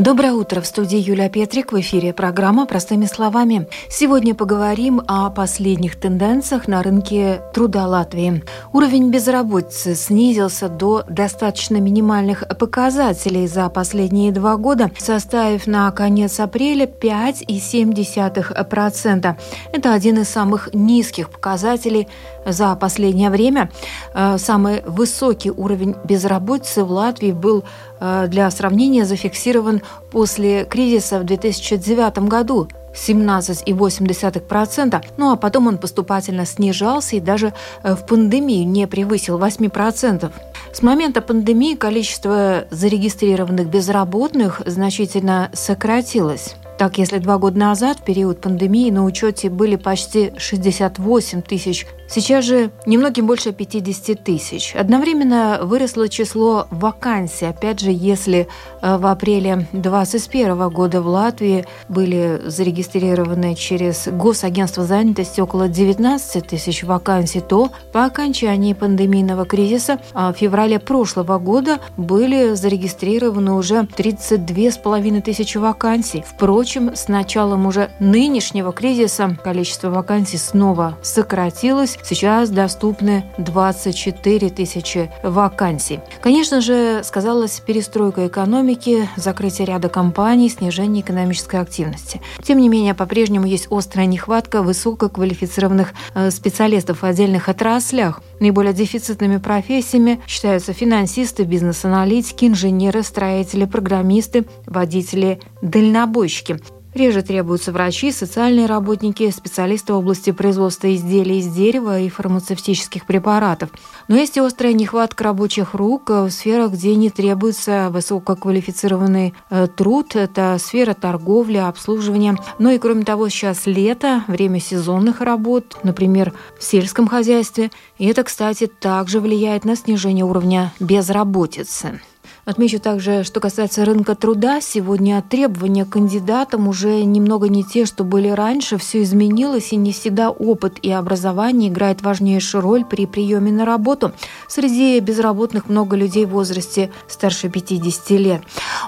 Доброе утро. В студии Юлия Петрик. В эфире программа «Простыми словами». Сегодня поговорим о последних тенденциях на рынке труда Латвии. Уровень безработицы снизился до достаточно минимальных показателей за последние два года, составив на конец апреля 5,7%. Это один из самых низких показателей за последнее время. Э, самый высокий уровень безработицы в Латвии был для сравнения зафиксирован после кризиса в 2009 году 17,8%, ну а потом он поступательно снижался и даже э, в пандемию не превысил 8%. С момента пандемии количество зарегистрированных безработных значительно сократилось. Так, если два года назад, в период пандемии, на учете были почти 68 тысяч Сейчас же немногим больше 50 тысяч. Одновременно выросло число вакансий. Опять же, если э, в апреле 2021 года в Латвии были зарегистрированы через Госагентство занятости около 19 тысяч вакансий, то по окончании пандемийного кризиса а в феврале прошлого года были зарегистрированы уже 32,5 тысячи вакансий. Впрочем, с началом уже нынешнего кризиса количество вакансий снова сократилось Сейчас доступны 24 тысячи вакансий. Конечно же, сказалась перестройка экономики, закрытие ряда компаний, снижение экономической активности. Тем не менее, по-прежнему есть острая нехватка высококвалифицированных э, специалистов в отдельных отраслях. Наиболее дефицитными профессиями считаются финансисты, бизнес-аналитики, инженеры, строители, программисты, водители, дальнобойщики. Реже требуются врачи, социальные работники, специалисты в области производства изделий из дерева и фармацевтических препаратов. Но есть и острая нехватка рабочих рук в сферах, где не требуется высококвалифицированный э, труд. Это сфера торговли, обслуживания. Ну и кроме того, сейчас лето, время сезонных работ, например, в сельском хозяйстве. И это, кстати, также влияет на снижение уровня безработицы. Отмечу также, что касается рынка труда, сегодня требования к кандидатам уже немного не те, что были раньше. Все изменилось, и не всегда опыт и образование играет важнейшую роль при приеме на работу. Среди безработных много людей в возрасте старше 50 лет.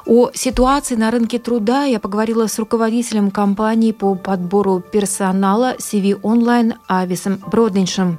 О ситуации на рынке труда я поговорила с руководителем компании по подбору персонала CV Online Ависом Бродничем.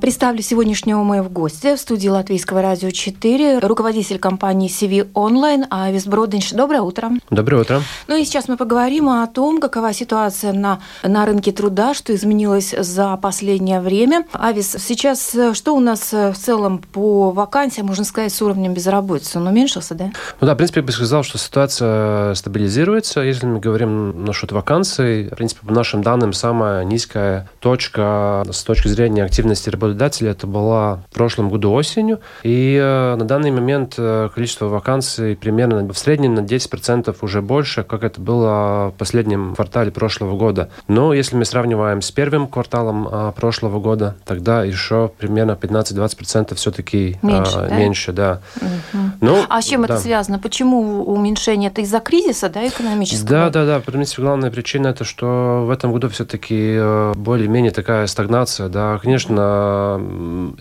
Представлю сегодняшнего моего гостя в студии Латвийского радио 4, руководитель компании CV Online Авис Броденш. Доброе утро. Доброе утро. Ну и сейчас мы поговорим о том, какова ситуация на, на рынке труда, что изменилось за последнее время. Авис, сейчас э, что у нас э, в целом по вакансиям, можно сказать, с уровнем безработицы? Он уменьшился, да? Ну да, в принципе, я бы сказал, что ситуация стабилизируется. Если мы говорим насчет вакансий, в принципе, по нашим данным, самая низкая точка с точки зрения активности активности работодателя это была в прошлом году осенью. И э, на данный момент э, количество вакансий примерно в среднем на 10% уже больше, как это было в последнем квартале прошлого года. Но если мы сравниваем с первым кварталом э, прошлого года, тогда еще примерно 15-20% все-таки меньше, э, да? меньше, да. Угу. Ну, а с чем да. это связано? Почему уменьшение? Это из-за кризиса, да, экономического? Да, да, да. В принципе, главная причина это, что в этом году все-таки э, более-менее такая стагнация, да. Конечно,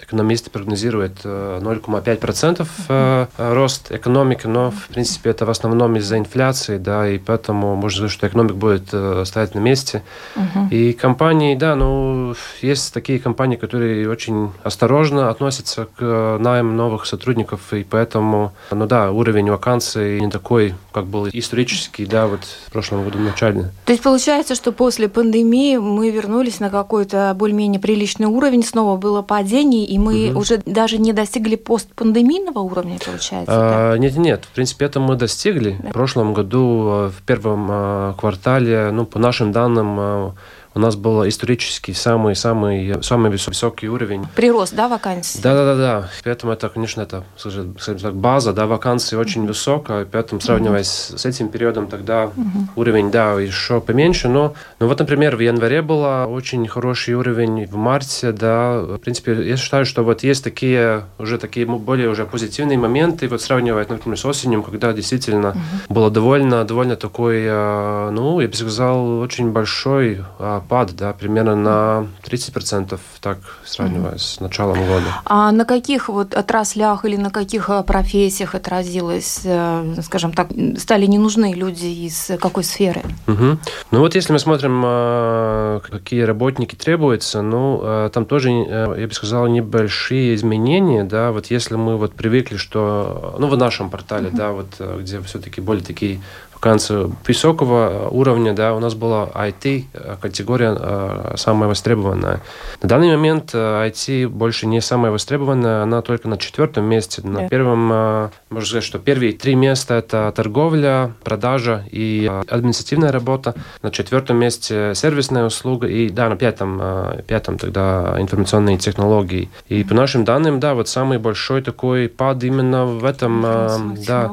экономисты прогнозируют 0,5% э, э, рост экономики, но, в принципе, это в основном из-за инфляции, да, и поэтому можно сказать, что экономика будет э, стоять на месте. Угу. И компании, да, ну, есть такие компании, которые очень осторожно относятся к найму новых сотрудников, и поэтому, ну да, уровень вакансий не такой, как был исторический, да, вот в прошлом году начале. То есть получается, что после пандемии мы вернулись на какой-то более-менее приличный уровень, снова было падение, и мы угу. уже даже не достигли постпандемийного уровня, получается? А, Нет, нет, в принципе, это мы достигли. Да. В прошлом году, э, в первом э, квартале, ну, по нашим данным, э, у нас был исторически самый-самый самый высокий уровень. Прирост, да, вакансий? Да, да, да, да. Поэтому это, конечно, это, скажем так, база, да, вакансий очень высокая, поэтому сравниваясь mm-hmm. с этим периодом, тогда mm-hmm. уровень, да, еще поменьше, но, ну вот, например, в январе было очень хороший уровень, в марте, да, в принципе, я считаю, что вот есть такие, уже такие более уже позитивные моменты, вот сравнивая, например, с осенью, когда действительно mm-hmm. было довольно, довольно такой, э, ну, я бы сказал, очень большой а, пад, да, примерно на 30%, так сравнивая mm-hmm. с началом года. А на каких вот отраслях или на каких э, профессиях отразилось, э, скажем так, стали не нужны люди из какой сферы? Угу. Ну вот если мы смотрим, э, какие работники требуются, ну там тоже, я бы сказал, небольшие изменения, да, вот если мы вот привыкли, что, ну в нашем портале, угу. да, вот где все-таки более такие конце высокого уровня, да, у нас была IT категория э, самая востребованная. На данный момент IT больше не самая востребованная, она только на четвертом месте. На первом, э, можно сказать, что первые три места это торговля, продажа и э, административная работа. На четвертом месте сервисная услуга и, да, на пятом, пятом тогда информационные технологии. И по нашим данным, да, вот самый большой такой пад именно в этом, да.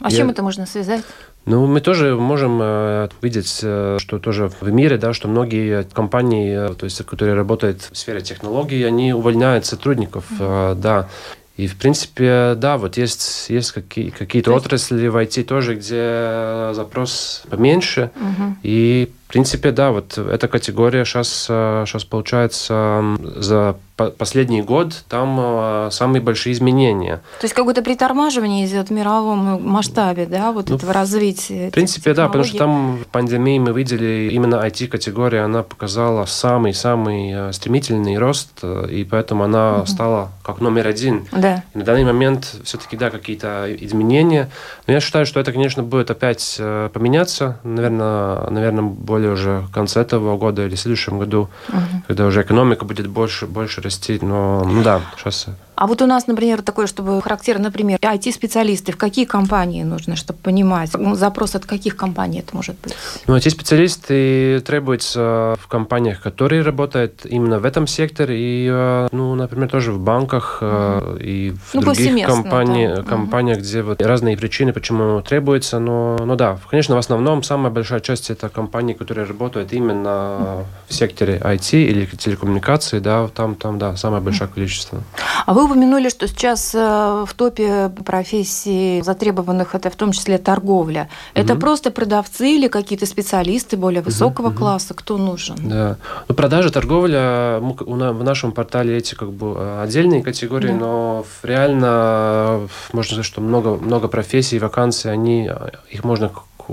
А с чем это можно связать? Ну, мы тоже можем э, видеть, э, что тоже в мире, да, что многие компании, э, то есть, которые работают в сфере технологий, они увольняют сотрудников, mm-hmm. да. И, в принципе, да, вот есть, есть какие, какие-то отрасли в IT тоже, где запрос поменьше. Угу. И, в принципе, да, вот эта категория сейчас, сейчас получается за последний год там э, самые большие изменения. То есть какое-то притормаживание идет в мировом масштабе, да, вот ну, этого развития? В принципе, да, потому что там в пандемии мы видели именно IT-категория, она показала самый-самый э, стремительный рост, э, и поэтому она угу. стала как номер один. Да. И на данный момент все-таки, да, какие-то изменения. Но я считаю, что это, конечно, будет опять поменяться, наверное, наверное, более уже в конце этого года или в следующем году, угу. когда уже экономика будет больше, больше расти, но ну, да, сейчас а вот у нас, например, такое, чтобы характерно, например, IT-специалисты, в какие компании нужно, чтобы понимать? Ну, запрос от каких компаний это может быть? Ну, IT-специалисты требуются в компаниях, которые работают именно в этом секторе, и, э, ну, например, тоже в банках mm-hmm. и в ну, других компани- да. компаниях, mm-hmm. где вот разные причины, почему требуется. Но, ну да, конечно, в основном самая большая часть это компании, которые работают именно mm-hmm. в секторе IT или телекоммуникации, да, там, там, да, самое большое количество. А вы упомянули, что сейчас э, в топе профессий затребованных это в том числе торговля. Это угу. просто продавцы или какие-то специалисты более высокого угу, класса? Кто нужен? Да. Ну, продажа, торговля, в нашем портале эти как бы э, отдельные категории, да. но реально можно сказать, что много, много профессий, вакансий, они, э, их можно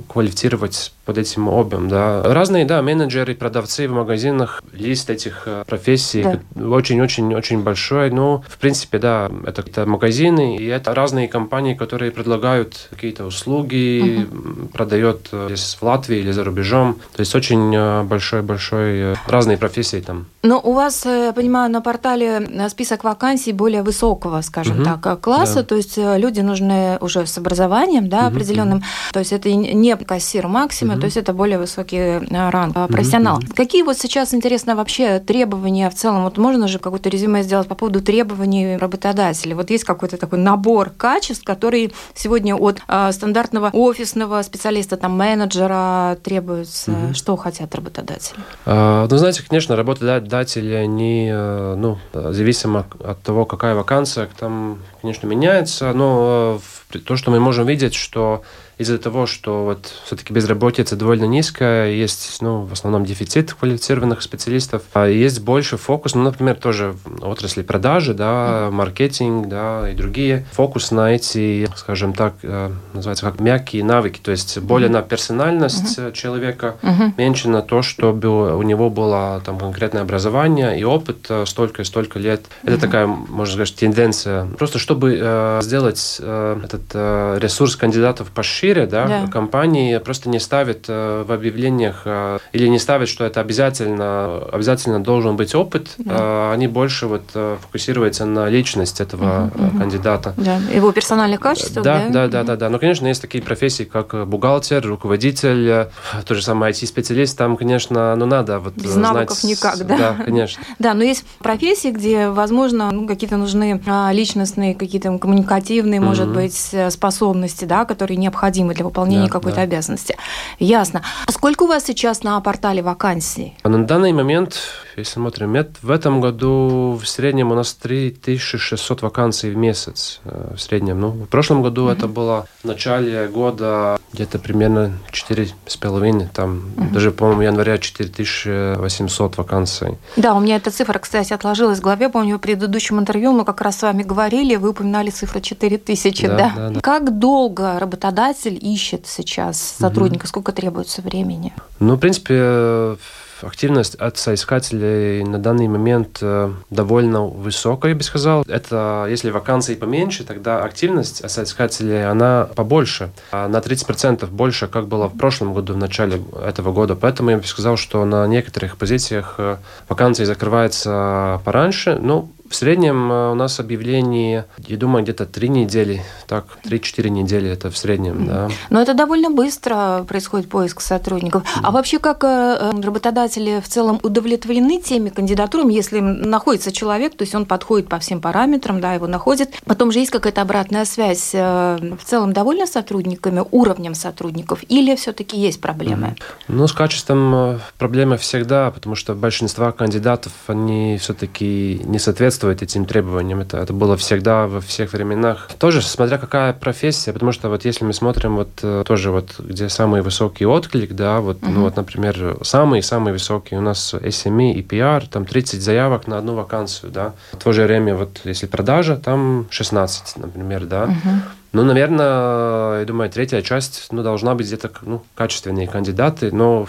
квалифицировать под этим объем, да. Разные, да, менеджеры, продавцы в магазинах, лист этих э, профессий очень-очень-очень да. большой. Ну, в принципе, да, это, это магазины, и это разные компании, которые предлагают какие-то услуги, угу. продает э, здесь в Латвии или за рубежом. То есть очень большой-большой, э, разные профессии там. Но у вас, я понимаю, на портале список вакансий более высокого, скажем угу. так, класса, да. то есть люди нужны уже с образованием, да, угу. определенным. То есть это не кассир максима, то есть это более высокий э, ранг э, профессионал. Mm-hmm. Какие вот сейчас, интересно, вообще требования в целом? Вот можно же какое-то резюме сделать по поводу требований работодателя? Вот есть какой-то такой набор качеств, которые сегодня от э, стандартного офисного специалиста, там, менеджера требуются? Mm-hmm. Что хотят работодатели? А, ну, знаете, конечно, работодатели, они, э, ну, зависимо от того, какая вакансия, там, конечно, меняется, но то, что мы можем видеть, что из-за того, что вот все-таки безработица довольно низкая, есть ну, в основном дефицит квалифицированных специалистов, а есть больше фокус, ну, например, тоже в отрасли продажи, да, маркетинг, да, и другие. Фокус на эти, скажем так, э, называется как мягкие навыки, то есть более mm-hmm. на персональность mm-hmm. человека, mm-hmm. меньше на то, чтобы у него было там конкретное образование и опыт э, столько и столько лет. Mm-hmm. Это такая, можно сказать, тенденция. Просто чтобы э, сделать э, этот э, ресурс кандидатов пошире, да, да. компании просто не ставят э, в объявлениях э, или не ставят, что это обязательно, обязательно должен быть опыт. Да. Э, они больше вот э, фокусируются на личность этого угу, кандидата. Да. Его персональные качества. Да, да, да, да, да, да. Но, конечно, есть такие профессии, как бухгалтер, руководитель, то же самое IT-специалист. Там, конечно, ну надо вот Без навыков знать... никак, да? Да, конечно. Да, но есть профессии, где, возможно, ну, какие-то нужны а, личностные, какие-то коммуникативные, может быть, способности, да, которые необходимы для выполнения да, какой-то да. обязанности. Ясно. А сколько у вас сейчас на портале вакансий? На данный момент, если смотрим, в этом году в среднем у нас 3600 вакансий в месяц. Э, в среднем. Ну, в прошлом году mm-hmm. это было в начале года где-то примерно 4,5, там mm-hmm. даже, по-моему, января 4800 вакансий. Да, у меня эта цифра, кстати, отложилась в голове. Помню, в предыдущем интервью мы как раз с вами говорили, вы упоминали цифру 4000, да? да? да, да. Как долго работодатель ищет сейчас сотрудника? Mm-hmm. Сколько требуется времени? Ну, в принципе, активность от соискателей на данный момент э, довольно высокая, я бы сказал. Это если вакансий поменьше, тогда активность от соискателей, она побольше. А на 30% больше, как было в прошлом году, в начале этого года. Поэтому я бы сказал, что на некоторых позициях э, вакансии закрываются пораньше. Ну, в среднем э, у нас объявлений, я думаю, где-то три недели, так, три-четыре недели это в среднем, да. Но это довольно быстро происходит поиск сотрудников. Mm. А вообще, как э, э, работодатели в целом удовлетворены теми кандидатурами, если находится человек, то есть он подходит по всем параметрам, да, его находит. Потом же есть какая-то обратная связь. В целом довольны сотрудниками, уровнем сотрудников, или все-таки есть проблемы? Ну, с качеством проблемы всегда, потому что большинство кандидатов, они все-таки не соответствуют соответствует этим требованиям. Это, это было всегда во всех временах. Тоже смотря какая профессия, потому что вот если мы смотрим вот э, тоже вот где самый высокий отклик, да, вот, uh-huh. ну вот, например, самый-самый высокий у нас SME и PR, там 30 заявок на одну вакансию, да. В то же время вот если продажа, там 16, например, да. Uh-huh. Ну, наверное, я думаю, третья часть, ну, должна быть где-то, ну, качественные кандидаты, но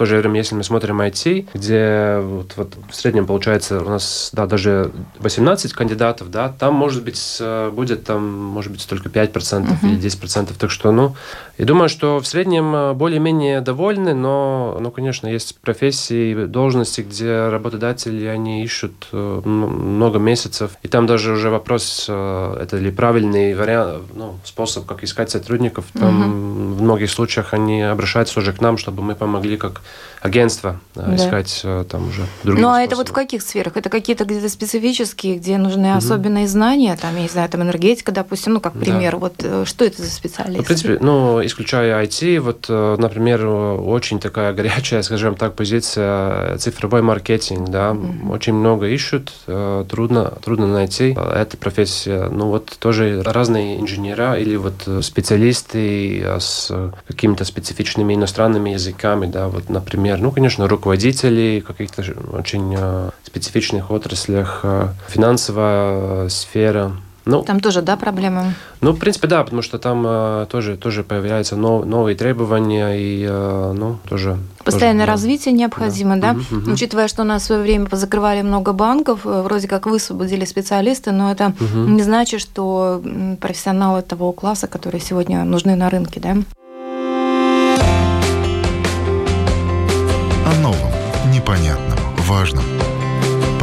то же время, если мы смотрим IT, где вот, вот в среднем получается у нас да, даже 18 кандидатов, да, там может быть э, будет там, может быть, только 5% uh-huh. или 10%. Так что, ну, я думаю, что в среднем э, более-менее довольны, но, ну, конечно, есть профессии, должности, где работодатели, они ищут э, много месяцев. И там даже уже вопрос, это ли правильный вариант, ну, способ, как искать сотрудников. Там uh-huh. в многих случаях они обращаются уже к нам, чтобы мы помогли как агентство да. искать э, там уже другие Ну, а это вот в каких сферах? Это какие-то где-то специфические, где нужны угу. особенные знания, там, я не знаю, там энергетика, допустим, ну, как пример, да. вот э, что это за специалисты? Ну, в принципе, ну, исключая IT, вот, э, например, очень такая горячая, скажем так, позиция цифровой маркетинг, да, угу. очень много ищут, трудно, трудно найти. Эта профессия, ну, вот тоже разные инженера или вот специалисты с какими-то специфичными иностранными языками, да, вот, например, ну, конечно, руководители каких-то очень э, специфичных отраслях, э, финансовая э, сфера. Ну, там тоже, да, проблемы? Ну, в принципе, да, потому что там э, тоже, тоже появляются нов, новые требования и, э, ну, тоже... Постоянное тоже, развитие необходимо, да? да? Угу, угу. Учитывая, что у нас в свое время позакрывали много банков, вроде как высвободили специалисты, но это угу. не значит, что профессионалы того класса, которые сегодня нужны на рынке, да?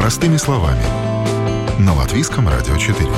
Простыми словами. На Латвийском радио 4.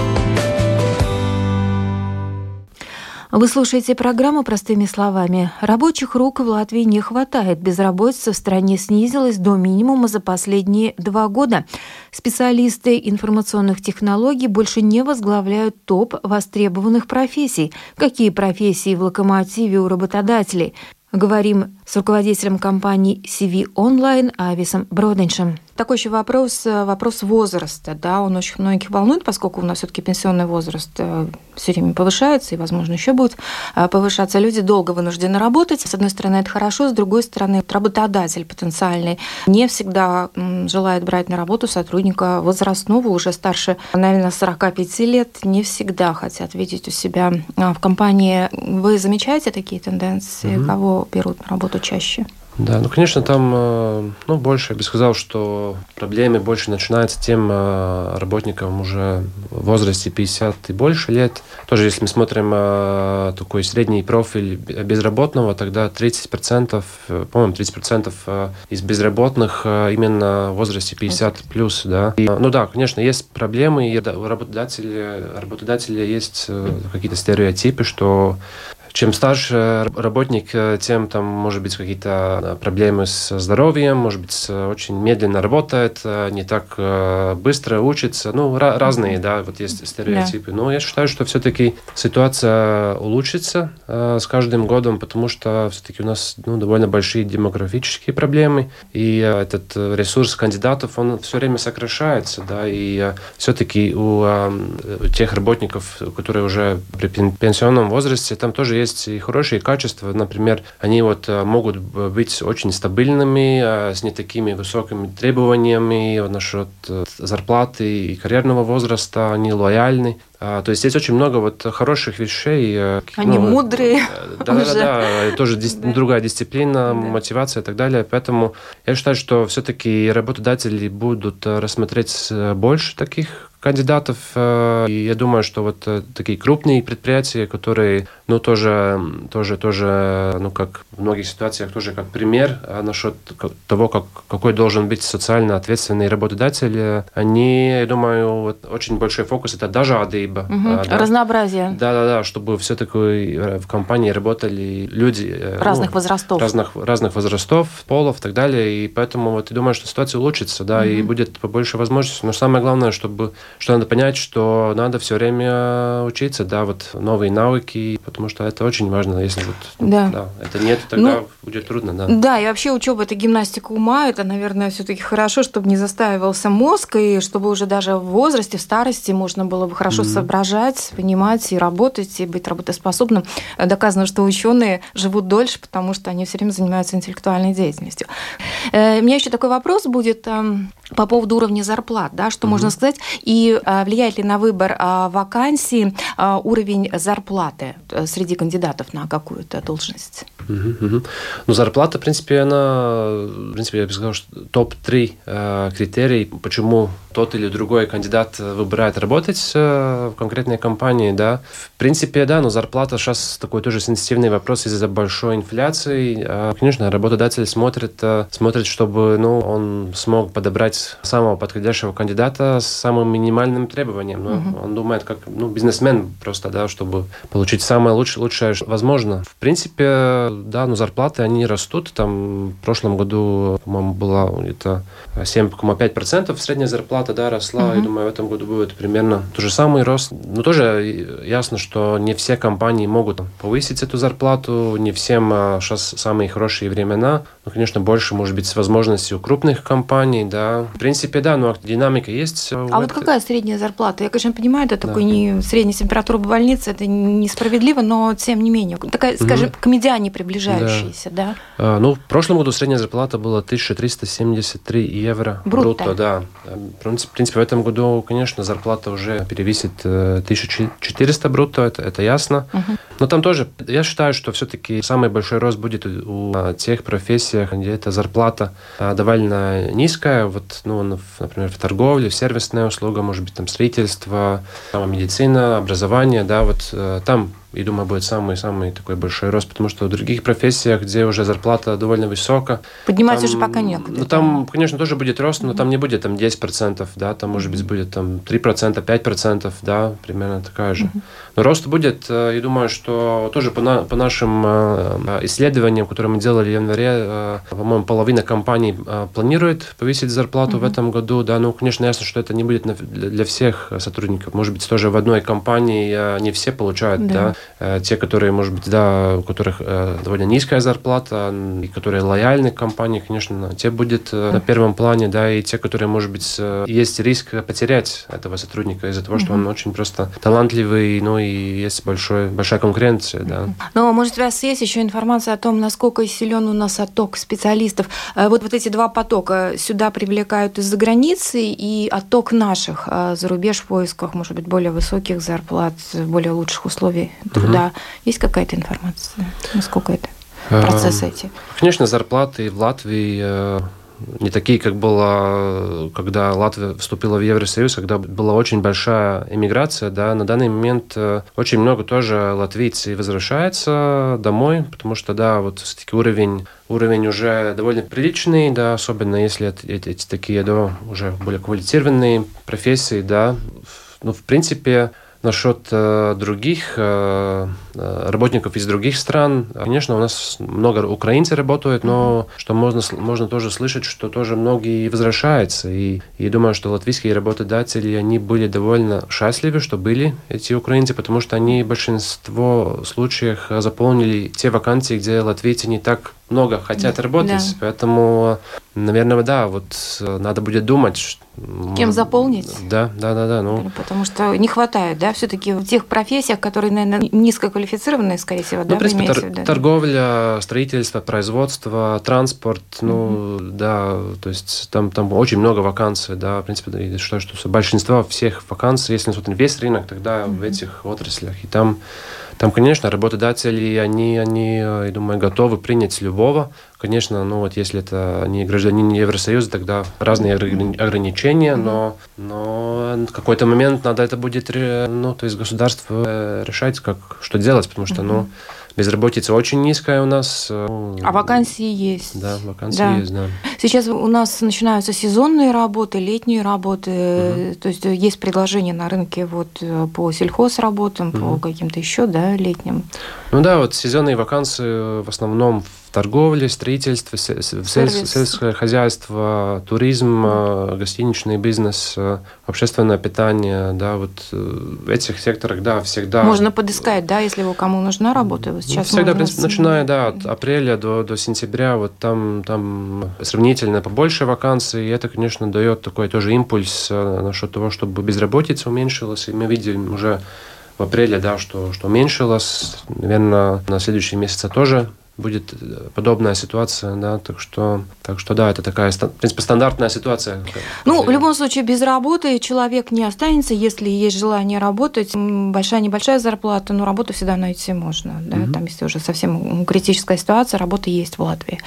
Вы слушаете программу «Простыми словами». Рабочих рук в Латвии не хватает. Безработица в стране снизилась до минимума за последние два года. Специалисты информационных технологий больше не возглавляют топ востребованных профессий. Какие профессии в локомотиве у работодателей? Говорим с руководителем компании CV Online Ависом Броденшем. Такой еще вопрос, э, вопрос возраста. Да, он очень многих волнует, поскольку у нас все-таки пенсионный возраст э, все время повышается и, возможно, еще будет э, повышаться. Люди долго вынуждены работать. С одной стороны, это хорошо, с другой стороны, работодатель потенциальный не всегда желает брать на работу сотрудника возрастного, уже старше, наверное, 45 лет, не всегда хотят видеть у себя в компании. Вы замечаете такие тенденции? Угу. Кого берут на работу чаще? Да, ну, конечно, там, э, ну, больше, я бы сказал, что проблемы больше начинаются тем э, работникам уже в возрасте 50 и больше лет. Тоже, если мы смотрим э, такой средний профиль безработного, тогда 30%, по-моему, 30% из безработных именно в возрасте 50 плюс, да. И, ну да, конечно, есть проблемы, и у работодателя, работодателя есть какие-то стереотипы, что чем старше работник, э, тем там может быть какие-то э, проблемы с здоровьем, может быть очень медленно работает, э, не так быстро учится, ну разные, да, вот есть стереотипы. Но я считаю, что все-таки ситуация улучшится с каждым годом, потому что все-таки у нас ну, довольно большие демографические проблемы, и этот ресурс кандидатов он все время сокращается, да, и все-таки у тех работников, которые уже при пенсионном возрасте, там тоже есть и хорошие качества. Например, они вот э, могут быть очень стабильными, э, с не такими высокими требованиями насчет э, зарплаты и карьерного возраста, они лояльны. А, то есть есть очень много вот хороших вещей. Они ну, мудрые. Да, да, да, тоже дис, другая дисциплина, мотивация и так далее. Поэтому я считаю, что все-таки работодатели будут рассмотреть больше таких кандидатов. Э, и я думаю, что вот э, такие крупные предприятия, которые, ну, тоже, тоже, тоже, ну, как в многих ситуациях, тоже как пример насчет того, как, какой должен быть социально ответственный работодатель, они, я думаю, вот очень большой фокус это даже адыба. Угу. Да? Разнообразие. Да-да-да, чтобы все-таки в компании работали люди... Э, разных ну, возрастов. Разных, разных возрастов, полов и так далее. И поэтому вот я думаю, что ситуация улучшится, да, угу. и будет побольше возможностей. Но самое главное, чтобы что надо понять, что надо все время учиться, да, вот новые навыки, потому что это очень важно, если вот да. Да, это нет, тогда ну, будет трудно, да. Да, и вообще учеба это гимнастика ума, это, наверное, все-таки хорошо, чтобы не застаивался мозг, и чтобы уже даже в возрасте, в старости можно было бы хорошо mm-hmm. Соображать, понимать и работать, и быть работоспособным. Доказано, что ученые живут дольше, потому что они все время занимаются интеллектуальной деятельностью. Э, у меня еще такой вопрос будет эм, по поводу уровня зарплат, да, что mm-hmm. можно сказать, и а, влияет ли на выбор а, вакансии уровень зарплаты э, среди кандидатов на какую-то должность? Ну, зарплата, в принципе, она, в принципе, я бы сказал, что топ-3 э, критерий, почему тот или другой кандидат выбирает работать э, в конкретной компании, да. В принципе, да, но зарплата сейчас такой тоже сенситивный вопрос из-за большой инфляции. А, конечно, работодатель смотрит, э, смотрит, чтобы, ну, он смог подобрать самого подходящего кандидата с самым минимальным требованием. Ну, угу. Он думает, как, ну, бизнесмен просто, да, чтобы получить самое лучшее, лучшее возможно. В принципе, да, но зарплаты, они растут. Там в прошлом году, по-моему, была где-то 7,5% средняя зарплата, да, росла. Uh-huh. Я думаю, в этом году будет примерно тот же самый рост. Но тоже ясно, что не все компании могут повысить эту зарплату, не всем сейчас самые хорошие времена. Но, конечно, больше, может быть, с возможностью крупных компаний, да. В принципе, да, но динамика есть. А вот какая средняя зарплата? Я, конечно, понимаю, это да. такой не средняя температура больницы, это несправедливо, но тем не менее. Такая, скажем, к медиане приближающаяся, да? да? А, ну, в прошлом году средняя зарплата была 1373 евро бруто. бруто да. В принципе, в этом году, конечно, зарплата уже перевесит 1400 э, бруто, это, это ясно. Угу. Но там тоже, я считаю, что все-таки самый большой рост будет у тех профессиях, где эта зарплата а, довольно низкая. Вот, ну, например, в торговле, сервисная услуга, может быть, там строительство, там, медицина, образование, да, вот э, там и думаю, будет самый-самый такой большой рост, потому что в других профессиях, где уже зарплата довольно высока... Поднимать там, уже пока некуда. Ну, там, конечно, тоже будет рост, но mm-hmm. там не будет там 10%, да, там, может быть, будет там 3%, 5%, да, примерно такая же. Mm-hmm. Но рост будет, э, я думаю, что тоже по, на, по нашим э, исследованиям, которые мы делали в январе, э, по-моему, половина компаний планирует повысить зарплату mm-hmm. в этом году, да, ну, конечно, ясно, что это не будет для всех сотрудников. Может быть, тоже в одной компании не все получают, да, да Э, те, которые, может быть, да, у которых э, довольно низкая зарплата, и которые лояльны к компании, конечно, те будет э, на первом плане, да, и те, которые, может быть, есть риск потерять этого сотрудника из-за того, что он очень просто талантливый, ну и есть большой, большая конкуренция, да. Но, может, у вас есть еще информация о том, насколько силен у нас отток специалистов? Вот, вот эти два потока сюда привлекают из-за границы и отток наших за рубеж в поисках, может быть, более высоких зарплат, более лучших условий труда. Угу. Есть какая-то информация? Насколько это? процессы эти? Конечно, зарплаты в Латвии не такие, как было, когда Латвия вступила в Евросоюз, когда была очень большая эмиграция, да, на данный момент э, очень много тоже латвийцев возвращается домой, потому что, да, вот все-таки уровень уровень уже довольно приличный, да, особенно если эти, эти такие, да, уже более квалифицированные профессии, да. Ну, в принципе, Насчет э, других э, э, работников из других стран, конечно, у нас много украинцев работают, но что можно, можно тоже слышать, что тоже многие возвращаются. И, и думаю, что латвийские работодатели, они были довольно счастливы, что были эти украинцы, потому что они в большинство случаев заполнили те вакансии, где латвийцы не так много хотят да. работать. Да. Поэтому, наверное, да, вот надо будет думать. Кем заполнить? Да, да, да, да. Ну. Потому что не хватает, да, все-таки в тех профессиях, которые, наверное, низкоквалифицированные, скорее всего, ну, да, в принципе, тор- да? торговля, строительство, производство, транспорт, ну, угу. да, то есть там, там очень много вакансий, да, в принципе, я считаю, что большинство всех вакансий, если смотрим весь рынок, тогда угу. в этих отраслях, и там там, конечно, работодатели, они, они, я думаю, готовы принять любого. Конечно, ну вот если это не гражданин Евросоюза, тогда разные ограничения, но, но в какой-то момент надо это будет, ну, то есть государство э, решать, как, что делать, потому что, ну, Безработица очень низкая у нас. Э, а вакансии есть. Да, вакансии да. есть, да. Сейчас у нас начинаются сезонные работы, летние работы. Угу. То есть есть предложения на рынке вот э, по сельхозработам, угу. по каким-то еще, да, летним. Ну да, вот сезонные вакансии в основном в торговле, строительстве, сельское хозяйство, туризм, э, гостиничный бизнес, э, общественное питание, да, вот э, в этих секторах, да, всегда... Можно подыскать, да, если вы кому нужна работа, вот сейчас Всегда, можно... начиная, да, от апреля до, до сентября, вот там, там сравнительно побольше вакансий, и это, конечно, дает такой тоже импульс насчет того, чтобы безработица уменьшилась, и мы видим уже в апреле, да, что, что уменьшилось. Наверное, на следующие месяцы тоже будет э, подобная ситуация, да, так что, так что да, это такая, в принципе, стандартная ситуация. Ну, в любом случае, без работы человек не останется, если есть желание работать, большая-небольшая зарплата, но работу всегда найти можно, да, угу. там, если уже совсем критическая ситуация, работа есть в Латвии.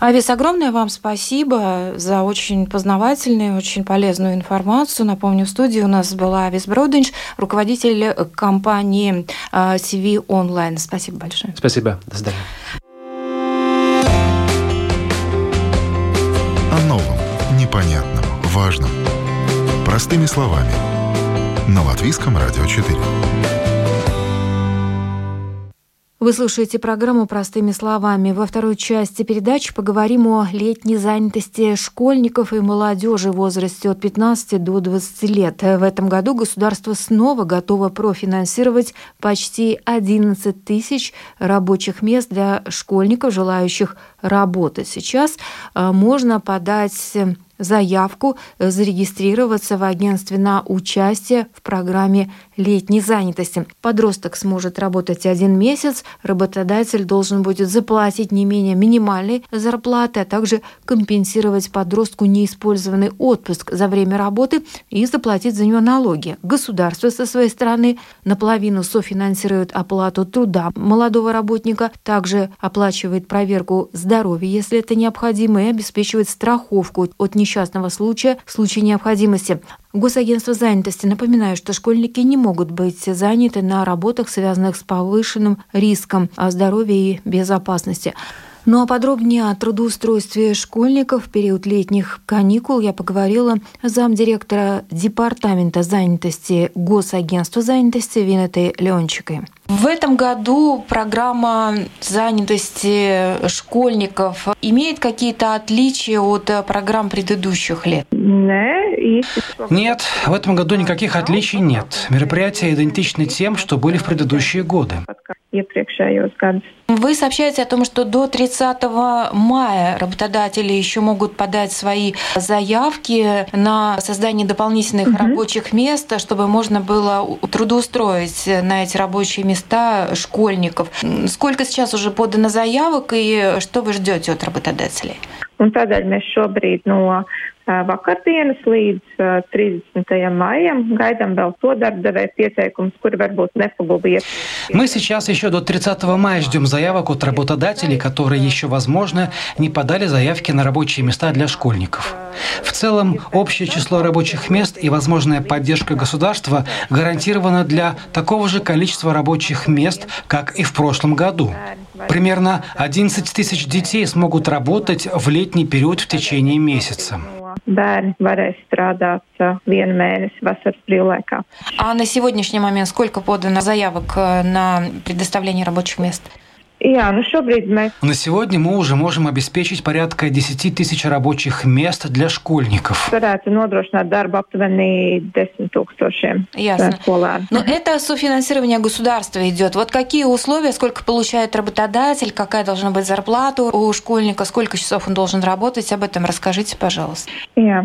Авис, огромное вам спасибо за очень познавательную, очень полезную информацию. Напомню, в студии у нас была Авис Бродинч, руководитель компании CV э, Online. Спасибо большое. Спасибо. До свидания. Простыми словами. На Латвийском радио 4. Вы слушаете программу «Простыми словами». Во второй части передачи поговорим о летней занятости школьников и молодежи в возрасте от 15 до 20 лет. В этом году государство снова готово профинансировать почти 11 тысяч рабочих мест для школьников, желающих работать. Сейчас э, можно подать заявку э, зарегистрироваться в агентстве на участие в программе летней занятости. Подросток сможет работать один месяц, работодатель должен будет заплатить не менее минимальной зарплаты, а также компенсировать подростку неиспользованный отпуск за время работы и заплатить за него налоги. Государство со своей стороны наполовину софинансирует оплату труда молодого работника, также оплачивает проверку здоровья, если это необходимо, и обеспечивает страховку от несчастных несчастного случая в случае необходимости. Госагентство занятости напоминает, что школьники не могут быть заняты на работах, связанных с повышенным риском здоровья и безопасности. Ну а подробнее о трудоустройстве школьников в период летних каникул я поговорила с замдиректора Департамента занятости Госагентства занятости Винетой Леончикой. В этом году программа занятости школьников имеет какие-то отличия от программ предыдущих лет? Нет, в этом году никаких отличий нет. Мероприятия идентичны тем, что были в предыдущие годы. Вы сообщаете о том, что до 30 мая работодатели еще могут подать свои заявки на создание дополнительных угу. рабочих мест, чтобы можно было трудоустроить на эти рабочие места школьников. Сколько сейчас уже подано заявок и что вы ждете от работодателей? Un tādēļ mēs šobrīd no vakardienas līdz 30. maijam gaidām vēl to darbdevēju pieteikumus, kuri varbūt nepaguvies. Мы сейчас еще до 30 мая ждем заявок от работодателей, которые еще, возможно, не подали заявки на рабочие места для школьников. В целом, общее число рабочих мест и возможная поддержка государства гарантирована для такого же количества рабочих мест, как и в прошлом году. Примерно 11 тысяч детей смогут работать в летний период в течение месяца. Bērni varēs strādāt vienu mēnesi vasaras brīvlaikā. А на сегодняшний момент сколько подано заявок э, на предоставление рабочих мест? Jā, nu šobrīd mēs На сегодня мы уже можем обеспечить порядка 10 тысяч рабочих мест для школьников. varētu nodrošināt darbu aptuveni 10 tūkstošiem Ясно. skolēnu. Но это софинансирование государства идет. Вот какие условия, сколько получает работодатель, какая должна быть зарплата у школьника, сколько часов он должен работать, об этом расскажите, пожалуйста. Jā.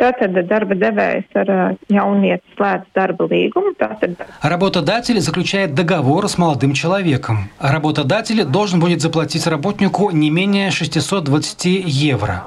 Tātad darba devējs ar jaunieti slēdz darba līgumu. Tātad Работодатель заключает договор с молодым человеком. Работодатель должен будет заплатить работнику не менее 620 евро.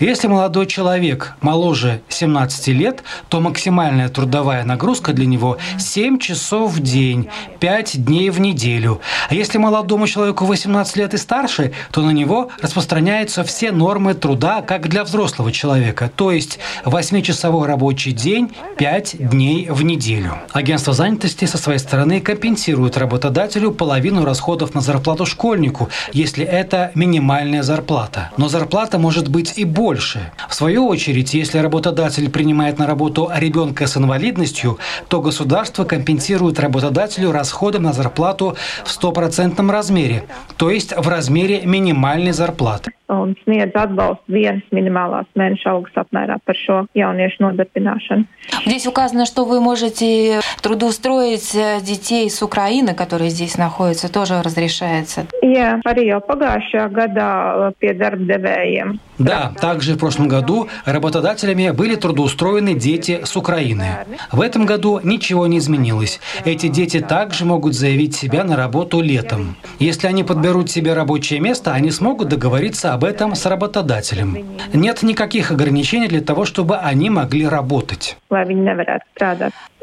Если молодой человек моложе 17 лет, то максимальная трудовая нагрузка для него 7 часов в день, 5 дней в неделю. А если молодому человеку 18 лет и старше, то на него распространяются все нормы труда, как для взрослого человека, то есть 8-часовой рабочий день, 5 дней в неделю. Агентство занятости со своей стороны компенсирует работодателю половину расходов на зарплату школьнику, если это минимальная зарплата. Но зарплата может быть и больше. В свою очередь, если работодатель принимает на работу ребенка с инвалидностью, то государство компенсирует работодателю расходы на зарплату в стопроцентном размере, то есть в размере минимальной зарплаты. un sniedz atbalstu vienas minimālās mēneša algas apmērā par šo jauniešu nodarbināšanu. Здесь uказано, что вы можете трудоустроить э, детей с Украины, которые здесь находятся, тоже разрешается. Jā, arī jau pagājušajā gadā ā, pie darba devējiem. Да, также в прошлом году работодателями были трудоустроены дети с Украины. В этом году ничего не изменилось. Эти дети также могут заявить себя на работу летом. Если они подберут себе рабочее место, они смогут договориться об этом с работодателем. Нет никаких ограничений для того, чтобы они могли работать.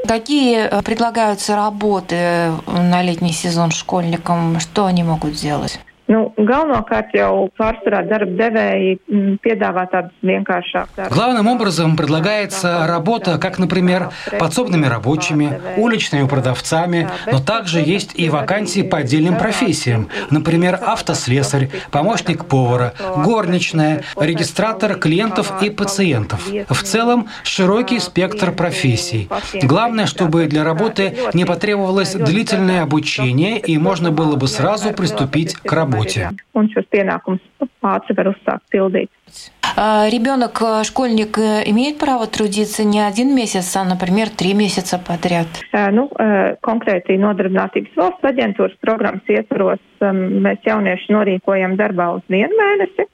Какие э, предлагаются работы на летний сезон школьникам? Что они могут сделать? Nu, galvenokārt jau pārsvarā darba devēji mm, piedāvā tādas vienkāršākas. Главным образом предлагается работа, как, например, подсобными рабочими, уличными продавцами, но также есть и вакансии по отдельным профессиям, например, автослесарь, помощник повара, горничная, регистратор клиентов и пациентов. В целом широкий спектр профессий. Главное, чтобы для работы не потребовалось длительное обучение и можно было бы сразу приступить к работе. Un šos pienākumus ātri var uzsākt pildīt. А Ребенок, э, школьник, э, имеет право трудиться не один месяц, а, например, три месяца подряд. Ā, Nu, konkrēti nodarbinātības valsts aģentūras programmas ietvaros ā, mēs jaunieši norīkojam darbā uz vienu mēnesi.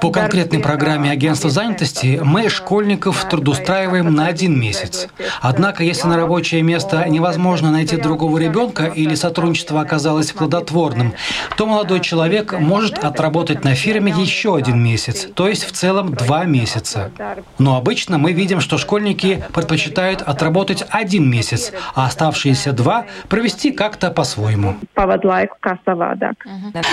По конкретной программе агентства занятости мы школьников трудоустраиваем на один месяц. Однако, если на рабочее место невозможно найти другого ребенка или сотрудничество оказалось плодотворным, то молодой человек может отработать на фирме еще один месяц, то есть в целом два месяца. Но обычно мы видим, что школьники предпочитают отработать один месяц, а оставшиеся два провести как-то по-своему.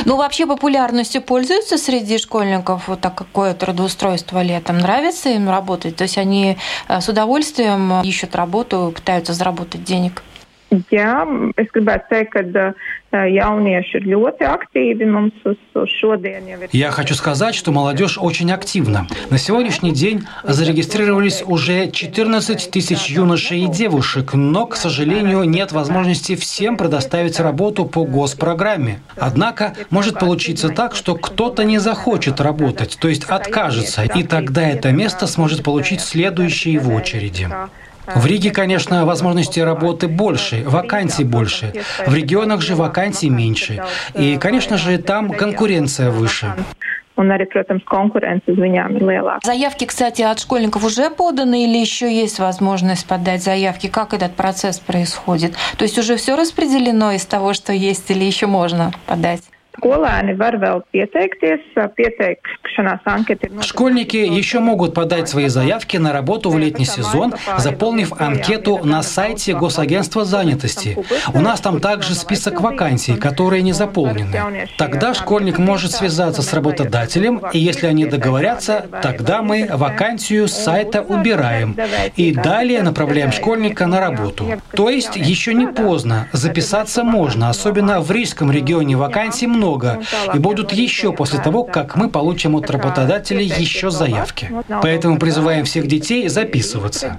Ну, вообще популярностью пользуются среди школьников вот такое трудоустройство летом. Нравится им работать? То есть они э, с удовольствием ищут работу, пытаются заработать денег? Jā, es gribētu teikt, ka jaunieši ir ļoti aktīvi. Mums uz, uz šodien jau. Я хочу сказать, что молодежь очень активна. На сегодняшний день зарегистрировались уже 14 тысяч юношей и девушек, но, к сожалению, нет возможности всем предоставить работу по госпрограмме. Однако может получиться так, что кто-то не захочет работать, то есть откажется, и тогда это место сможет получить следующий в очереди. В Риге, конечно, возможностей работы больше, вакансий больше. В регионах же вакансий меньше. И, конечно же, там конкуренция выше. Заявки, кстати, от школьников уже поданы или еще есть возможность подать заявки? Как этот процесс происходит? То есть уже все распределено из того, что есть, или еще можно подать? Pieteikšanās anketa ir Школьники еще могут подать свои заявки на работу в летний сезон, заполнив анкету на сайте Госагентства занятости. У нас там также список вакансий, которые не заполнены. Тогда школьник может связаться с работодателем, и если они договорятся, тогда мы вакансию с сайта убираем. и далее направляем школьника на работу. То есть еще не поздно, записаться можно, особенно в Рижском регионе вакансий много, и будут еще после того, как мы получим от работодателей еще заявки. Поэтому призываем всех детей записываться.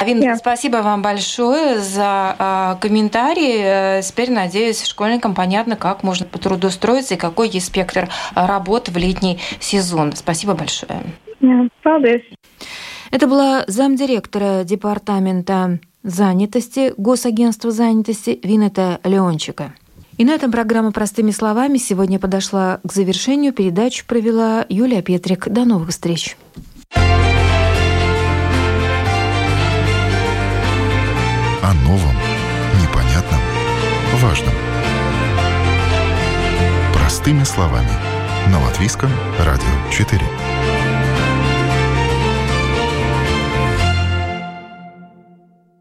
Авин, спасибо вам большое за э, комментарии. Теперь, надеюсь, школьникам понятно, как можно потрудоустроиться и какой есть спектр работ в летний сезон. Спасибо большое. Это была замдиректора департамента занятости Госагентства занятости Винета Леончика. И на этом программа «Простыми словами» сегодня подошла к завершению. Передачу провела Юлия Петрик. До новых встреч. О новом, непонятном, важном. Простыми словами. На Латвийском радио 4.